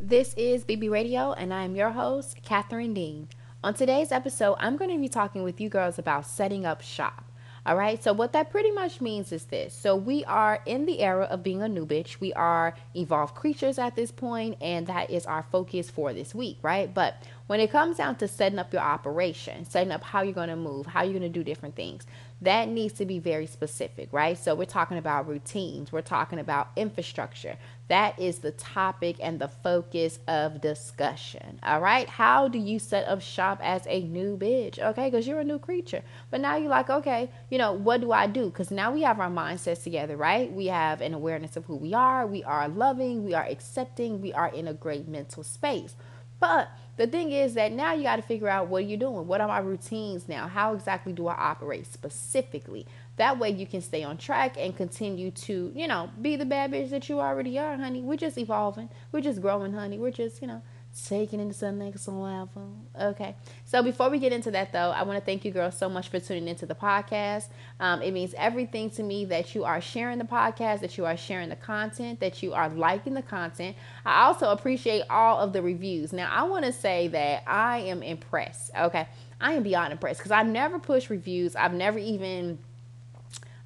This is BB Radio, and I am your host, Catherine Dean. On today's episode, I'm going to be talking with you girls about setting up shop. All right, so what that pretty much means is this. So, we are in the era of being a new bitch. We are evolved creatures at this point, and that is our focus for this week, right? But when it comes down to setting up your operation, setting up how you're going to move, how you're going to do different things, that needs to be very specific, right? So we're talking about routines, we're talking about infrastructure. That is the topic and the focus of discussion. All right. How do you set up shop as a new bitch? Okay. Because you're a new creature. But now you're like, okay, you know, what do I do? Because now we have our mindsets together, right? We have an awareness of who we are. We are loving. We are accepting. We are in a great mental space. But the thing is that now you got to figure out what you're doing? What are my routines now? How exactly do I operate specifically? That way you can stay on track and continue to, you know, be the bad bitch that you already are, honey. We're just evolving. We're just growing, honey. We're just, you know, taking into the next level. Okay. So before we get into that, though, I want to thank you, girls, so much for tuning into the podcast. Um, it means everything to me that you are sharing the podcast, that you are sharing the content, that you are liking the content. I also appreciate all of the reviews. Now, I want to say that I am impressed. Okay. I am beyond impressed because I never push reviews. I've never even.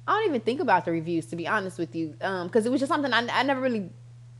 I don't even think about the reviews to be honest with you, Um, because it was just something I, I never really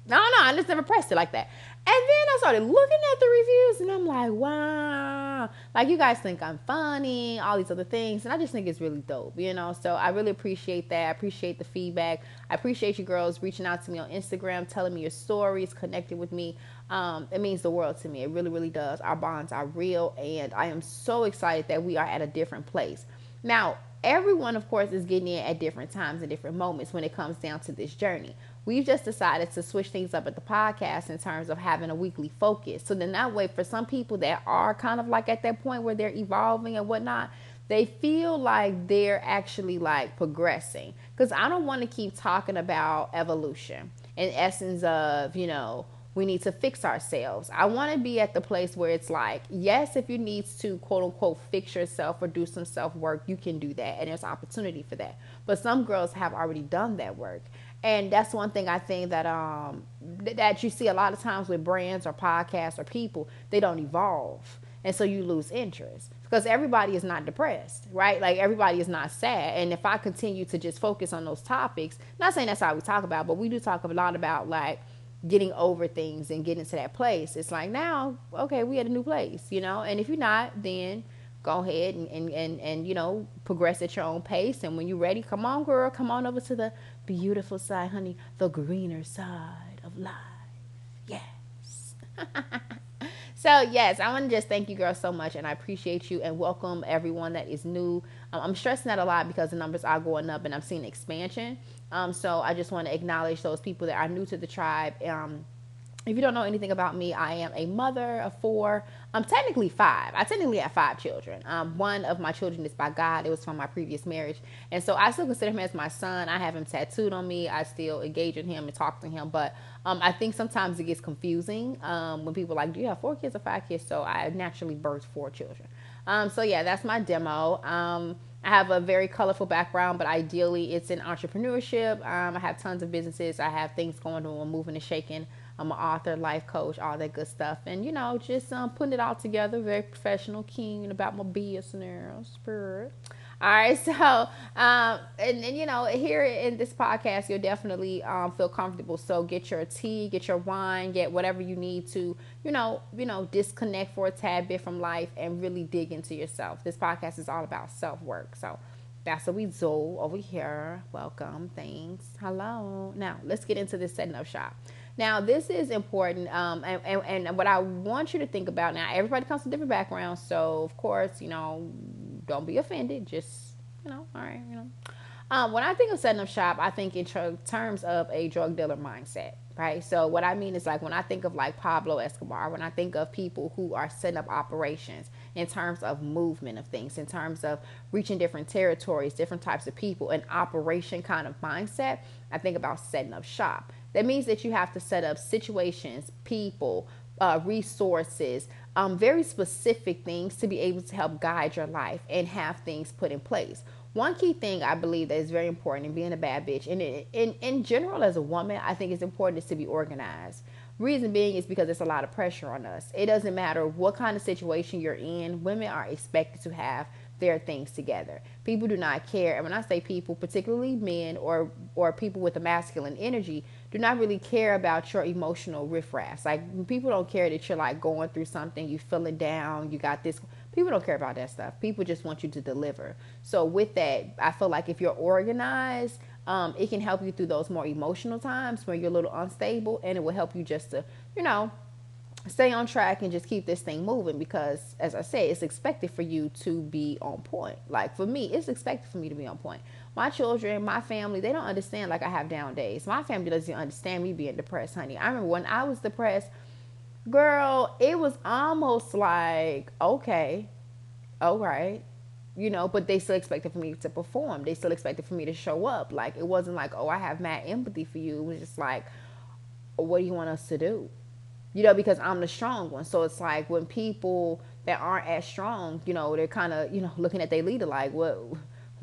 no, no, I just never pressed it like that. And then I started looking at the reviews and I'm like, wow. Like you guys think I'm funny, all these other things. And I just think it's really dope, you know? So I really appreciate that. I appreciate the feedback. I appreciate you girls reaching out to me on Instagram, telling me your stories, connecting with me. Um, it means the world to me. It really, really does. Our bonds are real. And I am so excited that we are at a different place. Now, everyone, of course, is getting in at different times and different moments when it comes down to this journey. We've just decided to switch things up at the podcast in terms of having a weekly focus. So then that way, for some people that are kind of like at that point where they're evolving and whatnot, they feel like they're actually like progressing. Because I don't want to keep talking about evolution in essence of, you know, we need to fix ourselves. I want to be at the place where it's like, yes, if you need to quote unquote fix yourself or do some self work, you can do that. And there's opportunity for that. But some girls have already done that work and that's one thing I think that um that you see a lot of times with brands or podcasts or people they don't evolve. And so you lose interest. Because everybody is not depressed right? Like everybody is not sad. And if I continue to just focus on those topics not saying that's all we talk about but we do talk a lot about like getting over things and getting to that place. It's like now okay we at a new place you know? And if you're not then go ahead and, and, and, and you know progress at your own pace. And when you're ready come on girl come on over to the beautiful side honey. The greener side of life. Yes. So yes i want to just thank you girls so much and i appreciate you and welcome everyone that is new. Um, i'm stressing that a lot because the numbers are going up and i'm seeing expansion. Um, so i just want to acknowledge those people that are new to the tribe. Um, if you don't know anything about me, I am a mother of four. I'm technically five. I technically have five children. Um, one of my children is by God. It was from my previous marriage, and so I still consider him as my son. I have him tattooed on me. I still engage with him and talk to him. But um, I think sometimes it gets confusing um, when people are like, "Do you have four kids or five kids?" So I naturally birthed four children. Um, so yeah, that's my demo. Um, I have a very colorful background, but ideally it's in entrepreneurship. Um, I have tons of businesses. I have things going on, moving and shaking. I'm an author, life coach, all that good stuff. And, you know, just um, putting it all together, very professional, keen about my business, spirit. All right, so um, and, and you know, here in this podcast, you'll definitely um, feel comfortable. So get your tea, get your wine, get whatever you need to, you know, you know, disconnect for a tad bit from life and really dig into yourself. This podcast is all about self work. So that's what we do over here. Welcome, thanks, hello. Now let's get into this setting up shop. Now, this is important, um, and, and, and what I want you to think about now, everybody comes from different backgrounds, so of course, you know, don't be offended. Just, you know, all right, you know. Um, when I think of setting up shop, I think in tr- terms of a drug dealer mindset, right? So what I mean is like when I think of like Pablo Escobar, when I think of people who are setting up operations in terms of movement of things, in terms of reaching different territories, different types of people, an operation kind of mindset, I think about setting up shop. That means that you have to set up situations, people, uh, resources, um, very specific things to be able to help guide your life and have things put in place. One key thing I believe that is very important in being a bad bitch, and in, in, in general as a woman, I think it's important is to be organized. Reason being is because there's a lot of pressure on us. It doesn't matter what kind of situation you're in, women are expected to have their things together. People do not care. And when I say people, particularly men or or people with a masculine energy, do not really care about your emotional riffraff. Like people don't care that you're like going through something, you feeling down, you got this people don't care about that stuff. People just want you to deliver. So with that, I feel like if you're organized, um, it can help you through those more emotional times where you're a little unstable and it will help you just to, you know, stay on track and just keep this thing moving because as I say, it's expected for you to be on point. Like for me, it's expected for me to be on point. My children, my family, they don't understand like I have down days. My family doesn't understand me being depressed, honey. I remember when I was depressed, girl, it was almost like, okay, all right, you know, but they still expected for me to perform. They still expected for me to show up. Like it wasn't like, oh, I have mad empathy for you. It was just like, what do you want us to do? You know, because I'm the strong one. So it's like when people that aren't as strong, you know, they're kind of, you know, looking at their leader like, what well,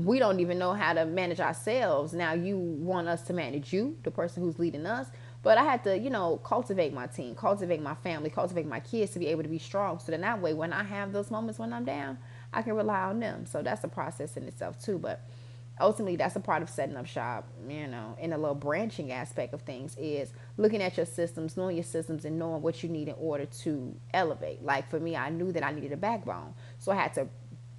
we don't even know how to manage ourselves. Now you want us to manage you, the person who's leading us. But I had to, you know, cultivate my team, cultivate my family, cultivate my kids to be able to be strong. So then that way, when I have those moments when I'm down, I can rely on them. So that's a process in itself too. But ultimately, that's a part of setting up shop, you know, in a little branching aspect of things is looking at your systems, knowing your systems, and knowing what you need in order to elevate. Like for me, I knew that I needed a backbone. So I had to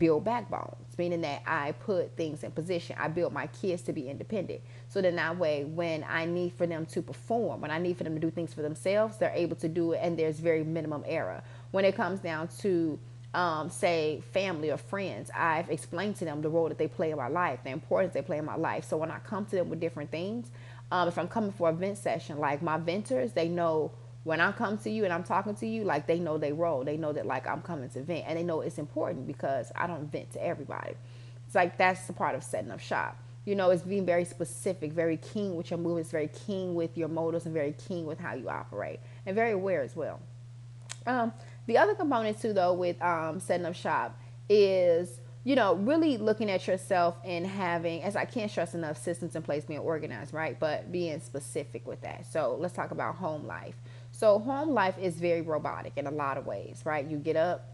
build backbones, meaning that I put things in position. I build my kids to be independent. So then that way, when I need for them to perform, when I need for them to do things for themselves, they're able to do it and there's very minimum error. When it comes down to um, say family or friends, I've explained to them the role that they play in my life, the importance they play in my life. So when I come to them with different things, um, if I'm coming for a vent session, like my venters, they know when I come to you and I'm talking to you, like they know they roll. They know that like I'm coming to vent and they know it's important because I don't vent to everybody. It's like that's the part of setting up shop. You know, it's being very specific, very keen with your movements, very keen with your motives, and very keen with how you operate, and very aware as well. Um, the other component too, though, with um, setting up shop is you know really looking at yourself and having, as I can't stress enough, systems in place, being organized, right? But being specific with that. So let's talk about home life. So home life is very robotic in a lot of ways, right? You get up,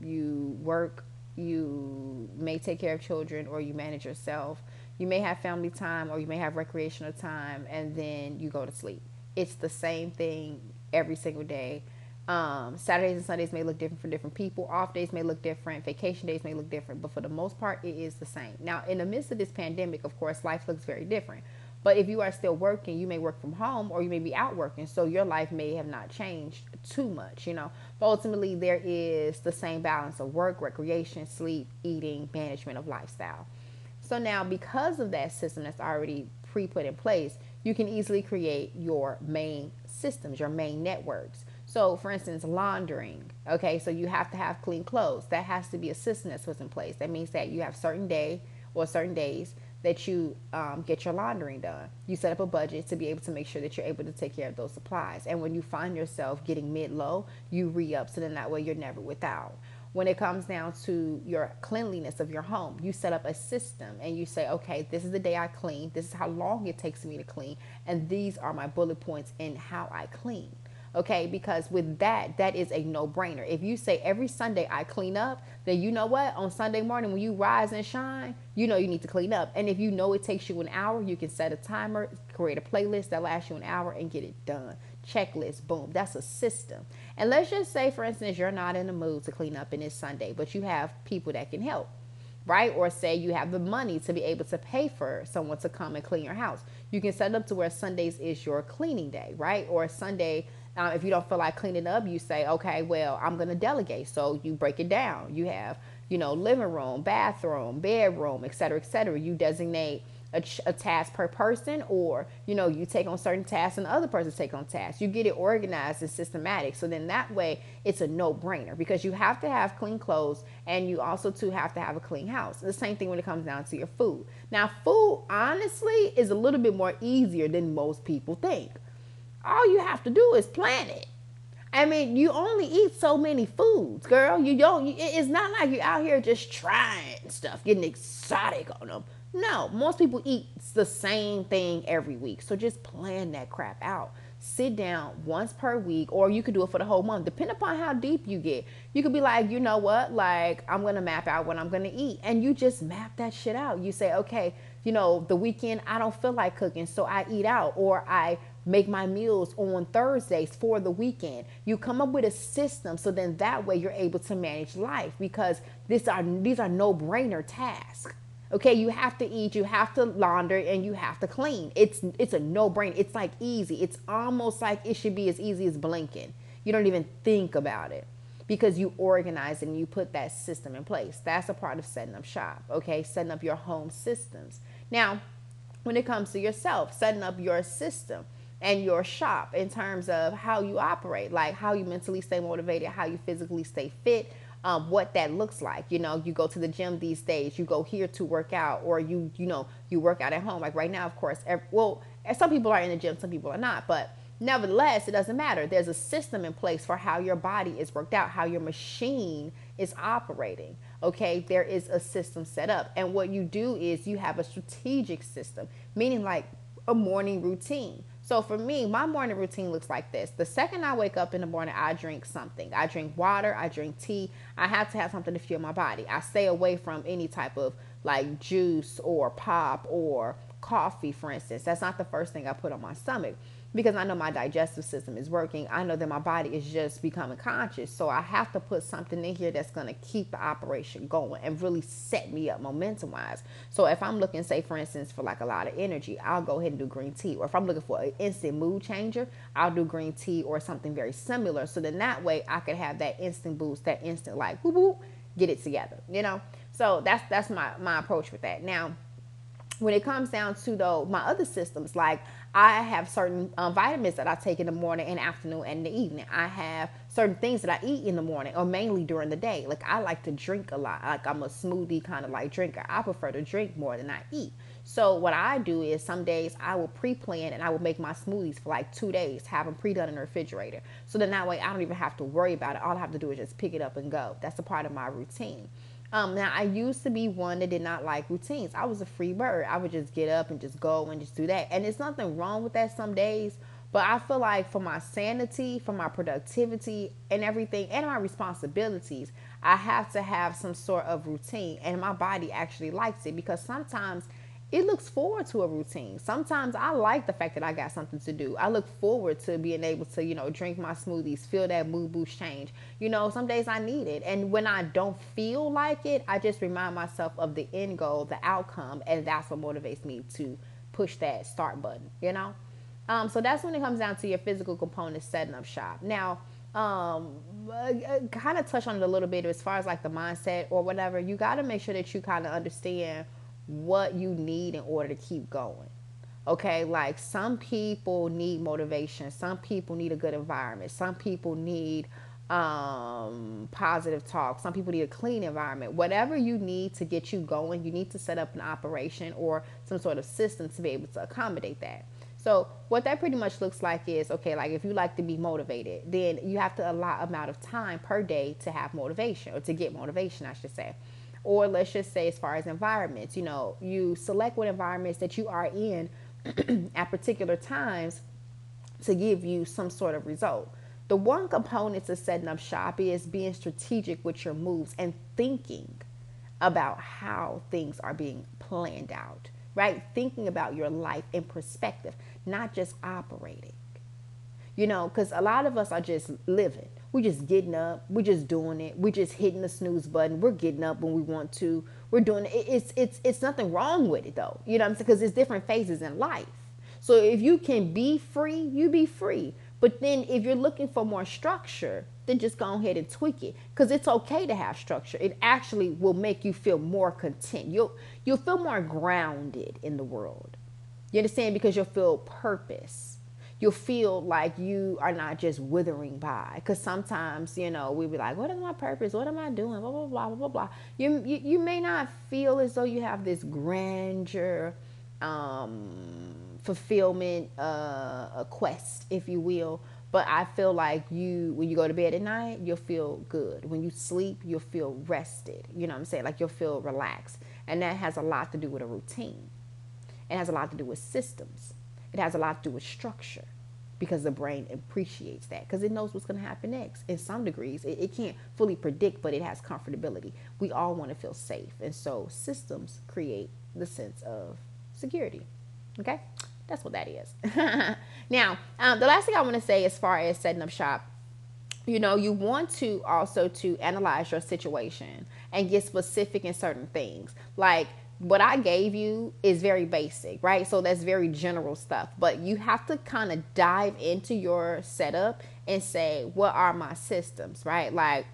you work, you may take care of children or you manage yourself. You may have family time or you may have recreational time and then you go to sleep. It's the same thing every single day. Um, Saturdays and Sundays may look different for different people. Off days may look different. Vacation days may look different, but for the most part, it is the same. Now, in the midst of this pandemic, of course, life looks very different. But if you are still working, you may work from home or you may be out working. So your life may have not changed too much, you know. But ultimately, there is the same balance of work, recreation, sleep, eating, management of lifestyle. So now, because of that system that's already pre put in place, you can easily create your main systems, your main networks. So, for instance, laundering. Okay, so you have to have clean clothes. That has to be a system that's put in place. That means that you have certain day or certain days that you um, get your laundering done. You set up a budget to be able to make sure that you're able to take care of those supplies. And when you find yourself getting mid low, you re up so then that way you're never without. When it comes down to your cleanliness of your home, you set up a system and you say, okay, this is the day I clean, this is how long it takes me to clean, and these are my bullet points in how I clean okay because with that that is a no-brainer if you say every sunday i clean up then you know what on sunday morning when you rise and shine you know you need to clean up and if you know it takes you an hour you can set a timer create a playlist that lasts you an hour and get it done checklist boom that's a system and let's just say for instance you're not in the mood to clean up and it's sunday but you have people that can help right? Or say you have the money to be able to pay for someone to come and clean your house. You can set up to where Sundays is your cleaning day, right? Or Sunday um, if you don't feel like cleaning up, you say, okay, well, I'm going to delegate. So you break it down. You have, you know, living room, bathroom, bedroom, et cetera, et cetera. You designate a, a, task per person, or you know, you take on certain tasks and the other person take on tasks. You get it organized and systematic. So then that way, it's a no-brainer because you have to have clean clothes, and you also too have to have a clean house. The same thing when it comes down to your food. Now, food honestly is a little bit more easier than most people think all you have to do is plan it. I mean, you only eat so many foods, girl. You don't. It's not like you're out here just trying stuff, getting exotic on them. No, most people eat the same thing every week. So just plan that crap out. sit down once per week, or you could do it for the whole month, depending upon how deep you get. You could be like, you know what, like I'm gonna map out what I'm gonna eat, and you just map that shit out. You say, okay, you know, the weekend I don't feel like cooking, so I eat out, or I make my meals on Thursdays for the weekend. You come up with a system so then that way you're able to manage life because these are these are no-brainer tasks. Okay, you have to eat, you have to launder, and you have to clean. It's it's a no-brainer. It's like easy. It's almost like it should be as easy as blinking. You don't even think about it because you organize and you put that system in place. That's a part of setting up shop. Okay, setting up your home systems. Now, when it comes to yourself, setting up your system and your shop in terms of how you operate, like how you mentally stay motivated, how you physically stay fit, um, what that looks like. You know, you go to the gym these days, you go here to work out, or you, you know, you work out at home. Like right now, of course, every, well, some people are in the gym, some people are not, but nevertheless, it doesn't matter. There's a system in place for how your body is worked out, how your machine is operating. Okay, there is a system set up. And what you do is you have a strategic system, meaning like a morning routine. So for me, my morning routine looks like this. The second I wake up in the morning, I drink something. I drink water, I drink tea. I have to have something to fuel my body. I stay away from any type of like juice or pop or coffee, for instance. That's not the first thing I put on my stomach because I know my digestive system is working. I know that my body is just becoming conscious. So I have to put something in here that's going to keep the operation going and really set me up momentum wise. So if I'm looking, say, for instance, for like a lot of energy, I'll go ahead and do green tea. Or if I'm looking for an instant mood changer, I'll do green tea or something very similar. So then that way I could have that instant boost, that instant like, whoop, whoop, get it together, you know? So that's that's my my approach with that. Now, when it comes down to though my other systems like i have certain um, vitamins that i take in the morning and afternoon and the evening. I have certain things that i eat in the morning or mainly during the day. Like i like to drink a lot. Like i'm a smoothie kind of like drinker. I prefer to drink more than i eat. So what i do is some days i will pre-plan and i will make my smoothies for like two days have them pre-done in the refrigerator. So then that way i don't even have to worry about it. All i have to do is just pick it up and go. That's a part of my routine um, now I used to be one that did not like routines. I was a free bird. I would just get up and just go and just do that. And there's nothing wrong with that some days. But I feel like for my sanity, for my productivity and everything, and my responsibilities, I have to have some sort of routine. And my body actually likes it because sometimes it looks forward to a routine. Sometimes I like the fact that I got something to do. I look forward to being able to, you know, drink my smoothies, feel that mood boost change. You know, some days I need it. And when I don't feel like it, I just remind myself of the end goal, the outcome, and that's what motivates me to push that start button, you know? Um, so that's when it comes down to your physical component setting up shop. Now, um, uh, kind of touch on it a little bit as far as like the mindset or whatever. You got to make sure that you kind of understand what you need in order to keep going. Okay, like some people need motivation, some people need a good environment, some people need um, positive talk, some people need a clean environment. Whatever you need to get you going, you need to set up an operation or some sort of system to be able to accommodate that. So what that pretty much looks like is okay, like if you like to be motivated, then you have to allow amount of time per day to have motivation or to get motivation, I should say or let's just say as far as environments you know you select what environments that you are in at particular times to give you some sort of result. The one component to setting up shop is being strategic with your moves and thinking about how things are being planned out right? Thinking about your life in perspective not just operating. You know because a lot of us are just living we just getting up. We're just doing it. We're just hitting the snooze button. We're getting up when we want to. We're doing it. It's it's it's nothing wrong with it though. You know what I'm saying? Because it's different phases in life. So if you can be free, you be free. But then if you're looking for more structure, then just go ahead and tweak it. Because it's okay to have structure. It actually will make you feel more content. You'll you'll feel more grounded in the world. You understand? Because you'll feel purpose you'll feel like you are not just withering by. Because sometimes, you know, we be like, what is my purpose? What am I doing? Blah, blah, blah, blah, blah, blah. You, you, you may not feel as though you have this grandeur, um, fulfillment, uh, a quest, if you will. But I feel like you, when you go to bed at night, you'll feel good. When you sleep, you'll feel rested. You know what I'm saying? Like you'll feel relaxed. And that has a lot to do with a routine. It has a lot to do with systems. It has a lot to do with structure. because the brain appreciates that because it knows what's going to happen next. In some degrees it, it, can't fully predict but it has comfortability. We all want to feel safe and so systems create the sense of security okay? That's what that is. Now um, the last thing i want to say as far as setting up shop you know you want to also to analyze your situation and get specific in certain things. Like what I gave you is very basic, right? So that's very general stuff. But you have to kind of dive into your setup and say, what are my systems, right? Like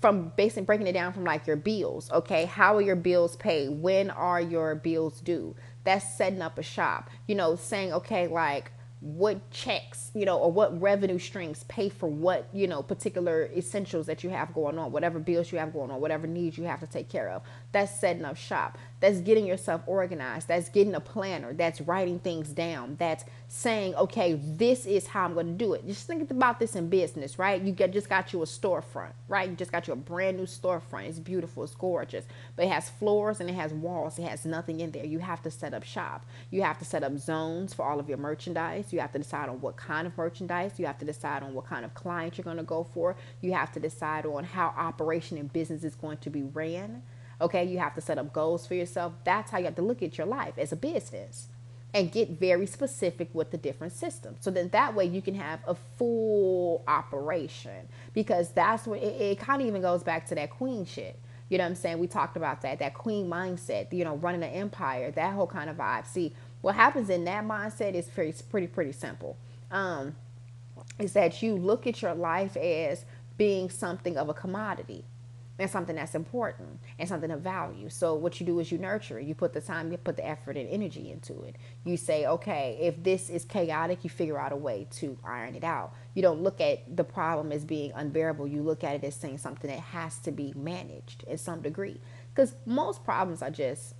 from basically breaking it down from like your bills, okay? How are your bills paid? When are your bills due? That's setting up a shop. You know, saying, okay, like what checks, you know, or what revenue streams pay for what, you know, particular essentials that you have going on, whatever bills you have going on, whatever needs you have to take care of. That's setting up shop. That's getting yourself organized. That's getting a planner. That's writing things down. That's saying, okay, this is how I'm going to do it. Just think about this in business, right? You get, just got you a storefront, right? You just got you a brand new storefront. It's beautiful. It's gorgeous. But it has floors and it has walls. It has nothing in there. You have to set up shop. You have to set up zones for all of your merchandise. You have to decide on what kind of merchandise. You have to decide on what kind of client you're going to go for. You have to decide on how operation and business is going to be ran. Okay, you have to set up goals for yourself. That's how you have to look at your life as a business and get very specific with the different systems. So then that way you can have a full operation because that's what it, it kind of even goes back to that queen shit. You know what I'm saying? We talked about that, that queen mindset, you know, running an empire, that whole kind of vibe. See, what happens in that mindset is pretty, pretty, pretty simple. Um, is that you look at your life as being something of a commodity and something that's important and something of value. So what you do is you nurture it. You put the time, you put the effort and energy into it. You say, okay, if this is chaotic, you figure out a way to iron it out. You don't look at the problem as being unbearable. You look at it as saying something that has to be managed in some degree. Because most problems are just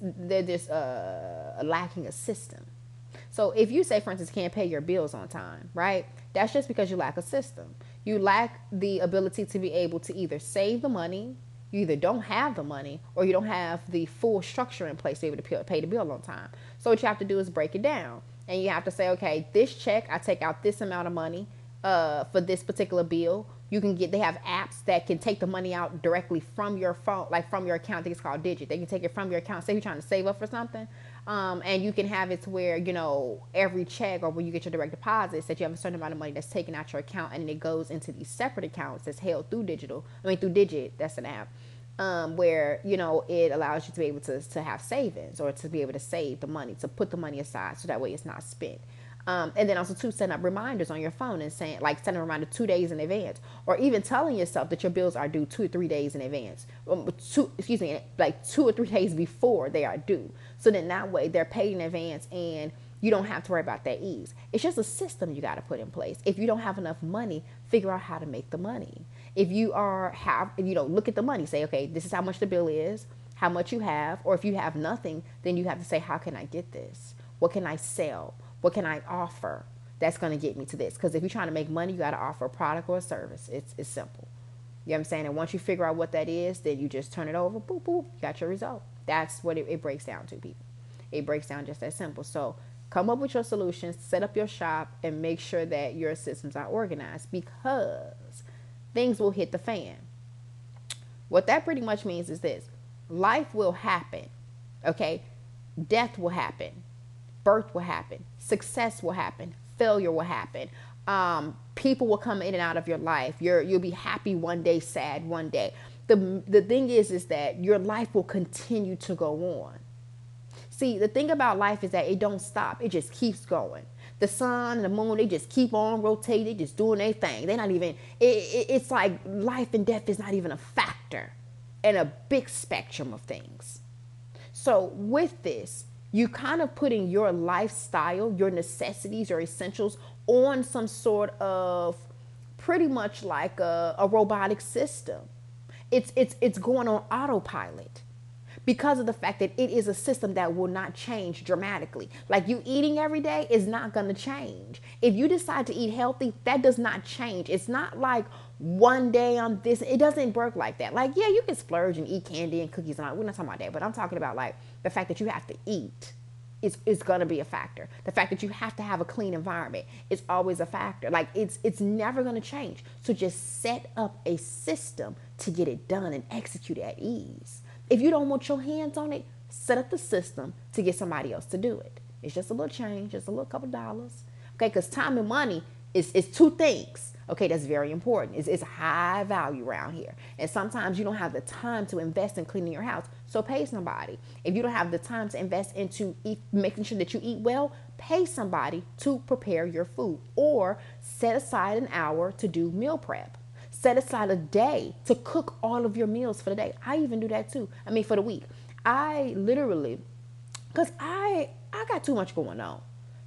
they're just uh, lacking a system. So if you say, for instance, can't pay your bills on time, right? That's just because you lack a system. You lack the ability to be able to either save the money, you either don't have the money, or you don't have the full structure in place to be able to pay the bill on time. So what you have to do is break it down. And you have to say, okay, this check, I take out this amount of money uh, for this particular bill. You can get, they have apps that can take the money out directly from your phone, like from your account. I think it's called Digit. They can take it from your account. Say you're trying to save up for something. Um, and you can have it to where, you know, every check or when you get your direct deposits that you have a certain amount of money that's taken out your account and it goes into these separate accounts that's held through digital. I mean, through Digit, that's an app. Um, where you know it allows you to be able to, to have savings or to be able to save the money to put the money aside so that way it's not spent um, and then also to set up reminders on your phone and saying like sending a reminder two days in advance, or even telling yourself that your bills are due two or three days in advance. Um, two, excuse me, like two or three days before they are due. So then that way they're paid in advance and you don't have to worry about that ease. It's just a system you got to put in place. If you don't have enough money, figure out how to make the money. If you are have, you know, look at the money. Say, okay, this is how much the bill is, how much you have, or if you have nothing, then you have to say, how can I get this? What can I sell? What can I offer that's going to get me to this? Because if you're trying to make money, you got to offer a product or a service. It's, it's simple. You know what I'm saying? And once you figure out what that is, then you just turn it over, boop, boop, you got your result. That's what it, it breaks down to, people. It breaks down just that simple. So come up with your solutions, set up your shop, and make sure that your systems are organized because things will hit the fan. What that pretty much means is this life will happen, okay? Death will happen, birth will happen, success will happen, failure will happen. Um, people will come in and out of your life. You're, you'll be happy one day, sad one day. The, the thing is, is that your life will continue to go on. See, the thing about life is that it don't stop. It just keeps going. The sun and the moon, they just keep on rotating, they just doing their thing. They're not even, it, it, it's like life and death is not even a factor in a big spectrum of things. So with this, you kind of putting your lifestyle, your necessities, your essentials on some sort of pretty much like a, a robotic system. It's it's it's going on autopilot because of the fact that it is a system that will not change dramatically. Like you eating every day is not going to change. If you decide to eat healthy, that does not change. It's not like one day on this. It doesn't work like that. Like, yeah, you can splurge and eat candy and cookies and all. We're not talking about that, but I'm talking about like the fact that you have to eat. is, is going to be a factor. The fact that you have to have a clean environment is always a factor. Like it's it's never going to change. So just set up a system to get it done and execute at ease. If you don't want your hands on it, set up the system to get somebody else to do it. It's just a little change, just a little couple dollars. Okay, because time and money is, is two things. Okay, that's very important. It's, it's high value around here. And sometimes you don't have the time to invest in cleaning your house. So pay somebody. If you don't have the time to invest into eat, making sure that you eat well, pay somebody to prepare your food or set aside an hour to do meal prep. Set aside a day to cook all of your meals for the day. I even do that too. I mean, for the week. I literally, because I I got too much going on.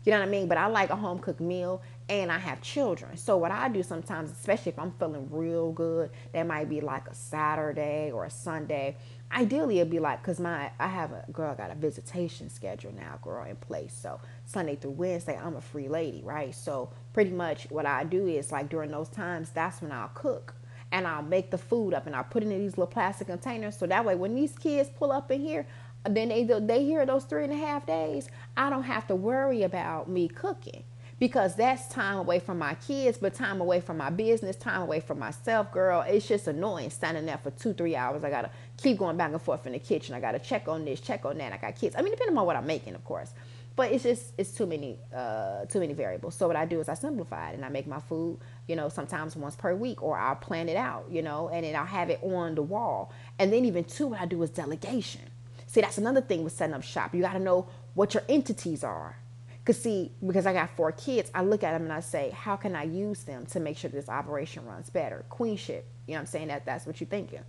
You know what I mean? But I like a home cooked meal and I have children. So what I do sometimes, especially if I'm feeling real good, that might be like a Saturday or a Sunday. Ideally, it'd be like because my I have a girl got a visitation schedule now, girl in place. So Sunday through Wednesday, I'm a free lady, right? So pretty much what I do is like during those times, that's when I'll cook and I'll make the food up and I'll put it in these little plastic containers. So that way, when these kids pull up in here, then they they hear those three and a half days. I don't have to worry about me cooking because that's time away from my kids, but time away from my business, time away from myself, girl. It's just annoying standing there for two, three hours. I gotta keep going back and forth in the kitchen. I gotta check on this, check on that. I got kids. I mean, depending on what I'm making, of course. But it's just it's too many uh, too many variables. So what I do is I simplify it and I make my food, you know, sometimes once per week, or I'll plan it out, you know, and then I'll have it on the wall. And then even two, what I do is delegation. See, that's another thing with setting up shop. You got to know what your entities are. Because, see, because I got four kids, I look at them and I say, how can I use them to make sure this operation runs better? Queenship, you know what I'm saying? That That's what you're thinking.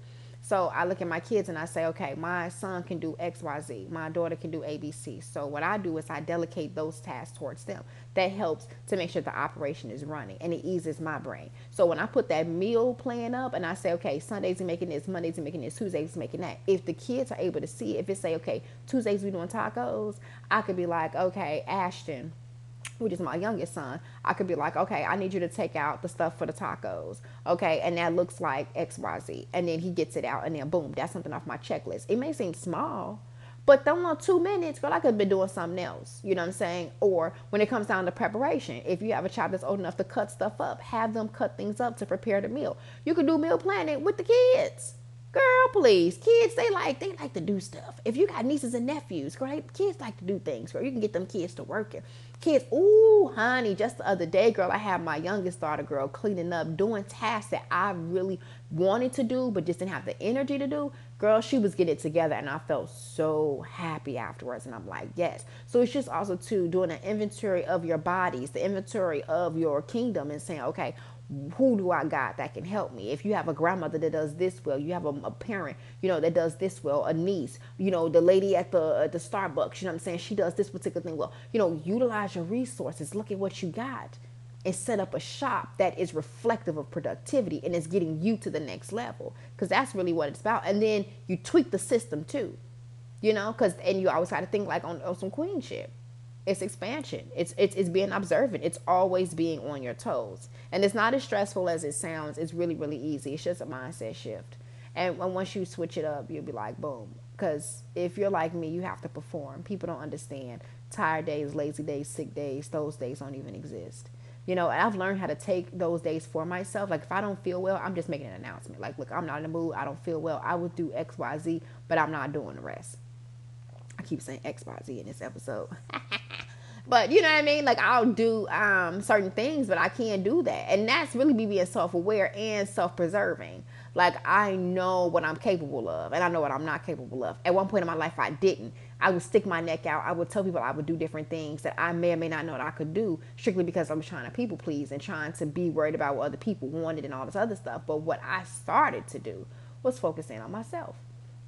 So I look at my kids and I say, okay, my son can do X, Y, Z. My daughter can do A, B, C. So what I do is I delegate those tasks towards them. That helps to make sure the operation is running and it eases my brain. So when I put that meal plan up and I say, okay, Sundays are making this, Mondays are making this, Tuesdays are making that. If the kids are able to see, it, if it say, okay, Tuesdays we doing tacos, I could be like, okay, Ashton which is my youngest son, I could be like, okay, I need you to take out the stuff for the tacos. Okay. And that looks like XYZ. And then he gets it out and then boom, that's something off my checklist. It may seem small, but them little two minutes, girl, I could have been doing something else. You know what I'm saying? Or when it comes down to preparation, if you have a child that's old enough to cut stuff up, have them cut things up to prepare the meal. You could do meal planning with the kids. Girl, please. Kids, they like they like to do stuff. If you got nieces and nephews, great. Kids like to do things, girl. You can get them kids to work working. Kids, ooh, honey, just the other day, girl, I had my youngest daughter, girl, cleaning up, doing tasks that I really wanted to do, but just didn't have the energy to do. Girl, she was getting it together and I felt so happy afterwards. And I'm like, yes. So it's just also to doing an inventory of your bodies, the inventory of your kingdom and saying, okay, who do I got that can help me? If you have a grandmother that does this well, you have a, a, parent, you know, that does this well, a niece, you know, the lady at the at the Starbucks, you know what I'm saying? She does this particular thing well. You know, utilize your resources. Look at what you got and set up a shop that is reflective of productivity and is getting you to the next level because that's really what it's about. And then you tweak the system too, you know, because and you always got to think like on, on some queenship it's expansion. It's, it's it's being observant. It's always being on your toes. And it's not as stressful as it sounds. It's really, really easy. It's just a mindset shift. And once you switch it up, you'll be like, boom. Because if you're like me, you have to perform. People don't understand. Tired days, lazy days, sick days, those days don't even exist. You know, I've learned how to take those days for myself. Like if I don't feel well, I'm just making an announcement. Like, look, I'm not in the mood. I don't feel well. I will do X, Y, Z, but I'm not doing the rest. I keep saying X, Y, Z in this episode. But you know what I mean? Like I'll do um, certain things, but I can't do that. And that's really me being self aware and self preserving. Like I know what I'm capable of and I know what I'm not capable of. At one point in my life I didn't. I would stick my neck out. I would tell people I would do different things that I may or may not know that I could do strictly because I was trying to people please and trying to be worried about what other people wanted and all this other stuff. But what I started to do was focusing on myself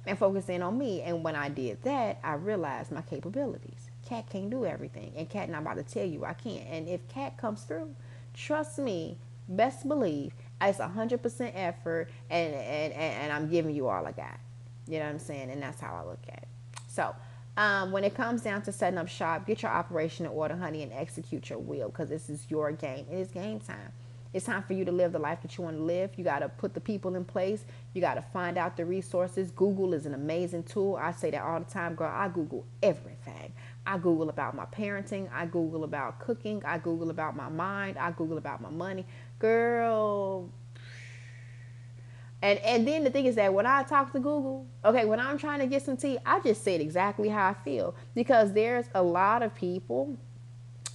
and focusing on me. And when I did that, I realized my capabilities. Cat can't do everything, and Cat not about to tell you I can't. And if Cat comes through, trust me, best believe it's a hundred percent effort, and, and and I'm giving you all I got. You know what I'm saying? And that's how I look at it. So. Um, when it comes down to setting up shop, get your operation in order, honey, and execute your will because this is your game. It is game time. It's time for you to live the life that you want to live. You got to put the people in place. You got to find out the resources. Google is an amazing tool. I say that all the time, girl. I Google everything. I Google about my parenting. I Google about cooking. I Google about my mind. I Google about my money. Girl. And and then the thing is that when I talk to Google, okay, when I'm trying to get some tea, I just say it exactly how I feel because there's a lot of people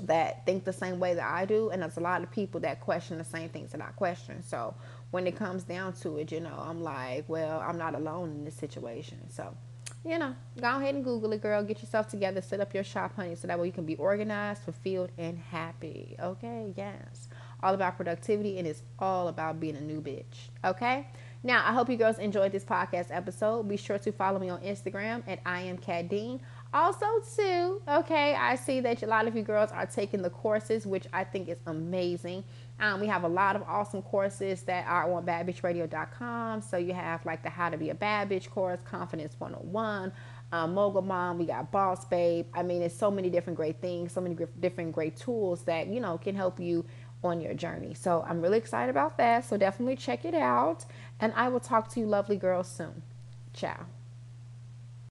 that think the same way that I do, and there's a lot of people that question the same things that I question. So when it comes down to it, you know, I'm like, well, I'm not alone in this situation. So you know, go ahead and Google it, girl. Get yourself together, set up your shop, honey, so that way you can be organized, fulfilled, and happy. Okay, yes. All about productivity, and it's all about being a new bitch. Okay? Now, I hope you girls enjoyed this podcast episode. Be sure to follow me on Instagram at I am Cat Dean. Also, too, okay, I see that a lot of you girls are taking the courses, which I think is amazing. Um, we have a lot of awesome courses that are on badbitchradio.com. So you have like the How to Be a Bad Bitch course, Confidence 101, um, Mogul Mom, we got Boss Babe. I mean, it's so many different great things, so many different great tools that, you know, can help you on your journey. So I'm really excited about that. So definitely check it out. And I will talk to you lovely girls soon. Ciao.